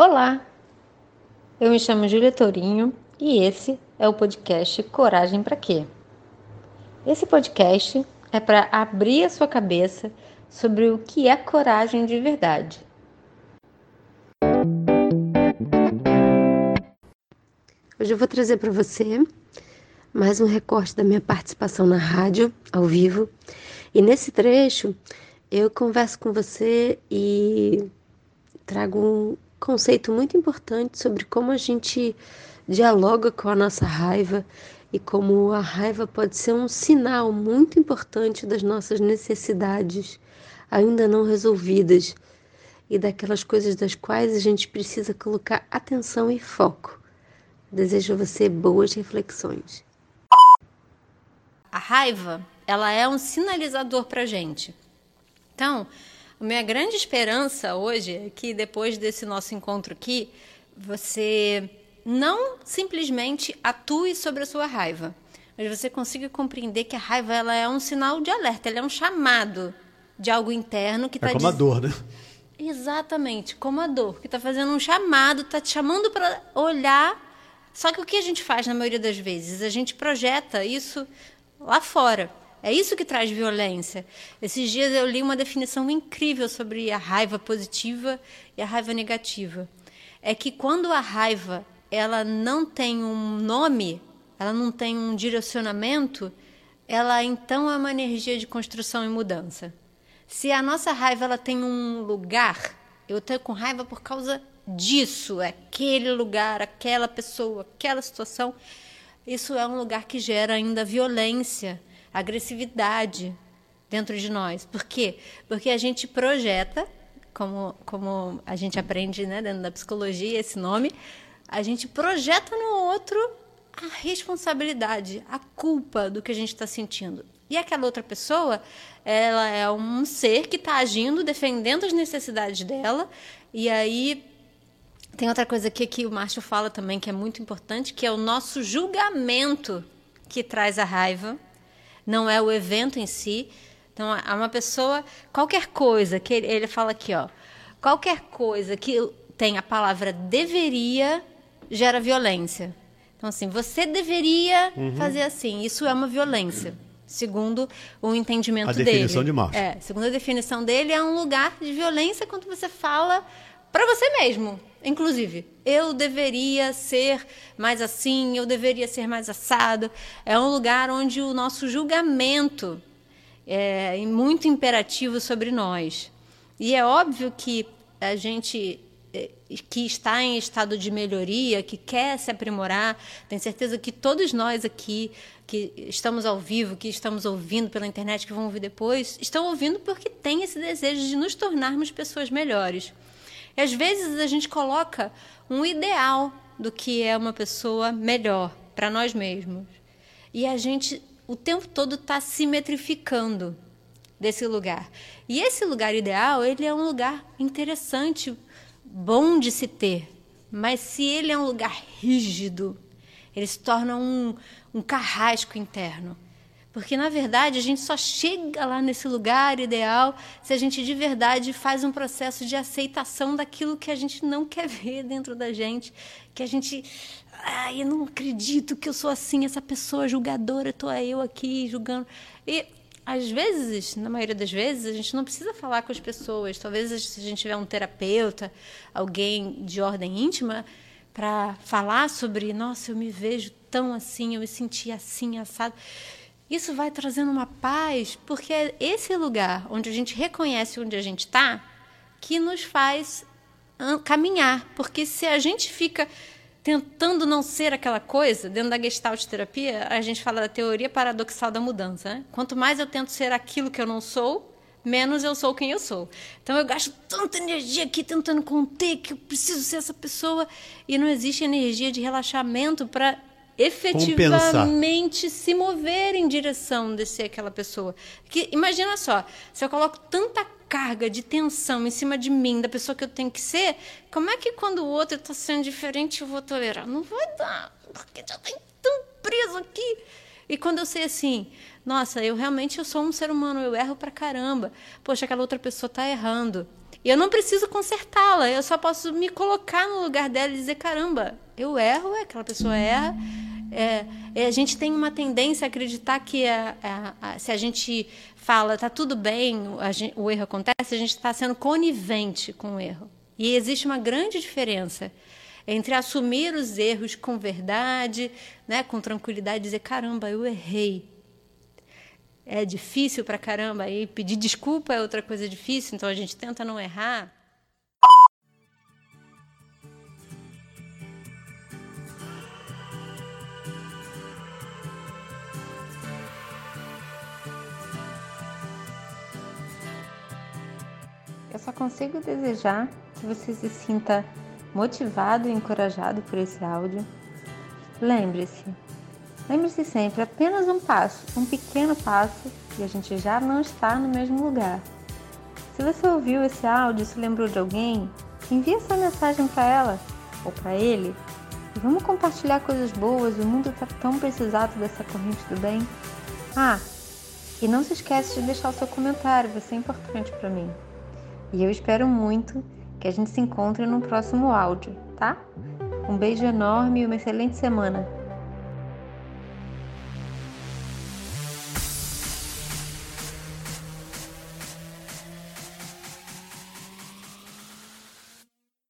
Olá, eu me chamo Júlia Tourinho e esse é o podcast Coragem para Quê? Esse podcast é para abrir a sua cabeça sobre o que é coragem de verdade. Hoje eu vou trazer para você mais um recorte da minha participação na rádio, ao vivo. E nesse trecho eu converso com você e trago conceito muito importante sobre como a gente dialoga com a nossa raiva e como a raiva pode ser um sinal muito importante das nossas necessidades ainda não resolvidas e daquelas coisas das quais a gente precisa colocar atenção e foco. Desejo a você boas reflexões. A raiva, ela é um sinalizador para gente. Então, a minha grande esperança hoje é que depois desse nosso encontro aqui, você não simplesmente atue sobre a sua raiva, mas você consiga compreender que a raiva ela é um sinal de alerta, ela é um chamado de algo interno que está é como diz... a dor, né? Exatamente, como a dor, que está fazendo um chamado, está te chamando para olhar. Só que o que a gente faz na maioria das vezes? A gente projeta isso lá fora. É isso que traz violência. Esses dias eu li uma definição incrível sobre a raiva positiva e a raiva negativa. É que quando a raiva ela não tem um nome, ela não tem um direcionamento, ela então é uma energia de construção e mudança. Se a nossa raiva ela tem um lugar, eu tenho com raiva por causa disso, aquele lugar, aquela pessoa, aquela situação, isso é um lugar que gera ainda violência, agressividade dentro de nós. Por quê? Porque a gente projeta, como, como a gente aprende né, dentro da psicologia, esse nome, a gente projeta no outro a responsabilidade, a culpa do que a gente está sentindo. E aquela outra pessoa, ela é um ser que está agindo, defendendo as necessidades dela. E aí tem outra coisa aqui que o Márcio fala também que é muito importante, que é o nosso julgamento que traz a raiva. Não é o evento em si. Então, há uma pessoa, qualquer coisa que ele, ele fala aqui, ó, qualquer coisa que tem a palavra deveria gera violência. Então, assim, você deveria uhum. fazer assim. Isso é uma violência segundo o entendimento dele. A definição dele. de Marx. É, segundo a definição dele, é um lugar de violência quando você fala para você mesmo, inclusive. Eu deveria ser mais assim, eu deveria ser mais assado. É um lugar onde o nosso julgamento é muito imperativo sobre nós. E é óbvio que a gente é, que está em estado de melhoria, que quer se aprimorar. Tenho certeza que todos nós aqui, que estamos ao vivo, que estamos ouvindo pela internet, que vão ouvir depois, estão ouvindo porque tem esse desejo de nos tornarmos pessoas melhores. E às vezes a gente coloca um ideal do que é uma pessoa melhor para nós mesmos. E a gente o tempo todo está se metrificando desse lugar. E esse lugar ideal, ele é um lugar interessante bom de se ter, mas se ele é um lugar rígido, ele se torna um, um carrasco interno. Porque, na verdade, a gente só chega lá nesse lugar ideal se a gente de verdade faz um processo de aceitação daquilo que a gente não quer ver dentro da gente. Que a gente. Ai, eu não acredito que eu sou assim, essa pessoa julgadora, estou eu aqui julgando. E às vezes, na maioria das vezes, a gente não precisa falar com as pessoas. Talvez se a gente tiver um terapeuta, alguém de ordem íntima, para falar sobre, nossa, eu me vejo tão assim, eu me senti assim, assado. Isso vai trazendo uma paz, porque é esse lugar onde a gente reconhece onde a gente está que nos faz caminhar. Porque se a gente fica tentando não ser aquela coisa, dentro da Gestalt terapia, a gente fala da teoria paradoxal da mudança. Né? Quanto mais eu tento ser aquilo que eu não sou, menos eu sou quem eu sou. Então eu gasto tanta energia aqui tentando conter que eu preciso ser essa pessoa e não existe energia de relaxamento para efetivamente Compensar. se mover em direção de ser aquela pessoa. Que imagina só, se eu coloco tanta carga de tensão em cima de mim, da pessoa que eu tenho que ser, como é que quando o outro está sendo diferente eu vou tolerar? Não vai dar, porque já está tão preso aqui. E quando eu sei assim, nossa, eu realmente eu sou um ser humano, eu erro pra caramba. Poxa, aquela outra pessoa está errando. E eu não preciso consertá-la, eu só posso me colocar no lugar dela e dizer: caramba, eu erro, é, aquela pessoa erra. É, é, a gente tem uma tendência a acreditar que a, a, a, se a gente fala tá tudo bem, gente, o erro acontece, a gente está sendo conivente com o erro. E existe uma grande diferença entre assumir os erros com verdade, né, com tranquilidade, dizer caramba, eu errei. É difícil para caramba e pedir desculpa é outra coisa difícil, então a gente tenta não errar. Eu só consigo desejar que você se sinta motivado e encorajado por esse áudio. Lembre-se, lembre-se sempre, apenas um passo, um pequeno passo e a gente já não está no mesmo lugar. Se você ouviu esse áudio e se lembrou de alguém, envie essa mensagem para ela ou para ele e vamos compartilhar coisas boas. O mundo está tão precisado dessa corrente do bem. Ah, e não se esqueça de deixar o seu comentário, vai ser importante para mim. E eu espero muito que a gente se encontre no próximo áudio, tá? Um beijo enorme e uma excelente semana.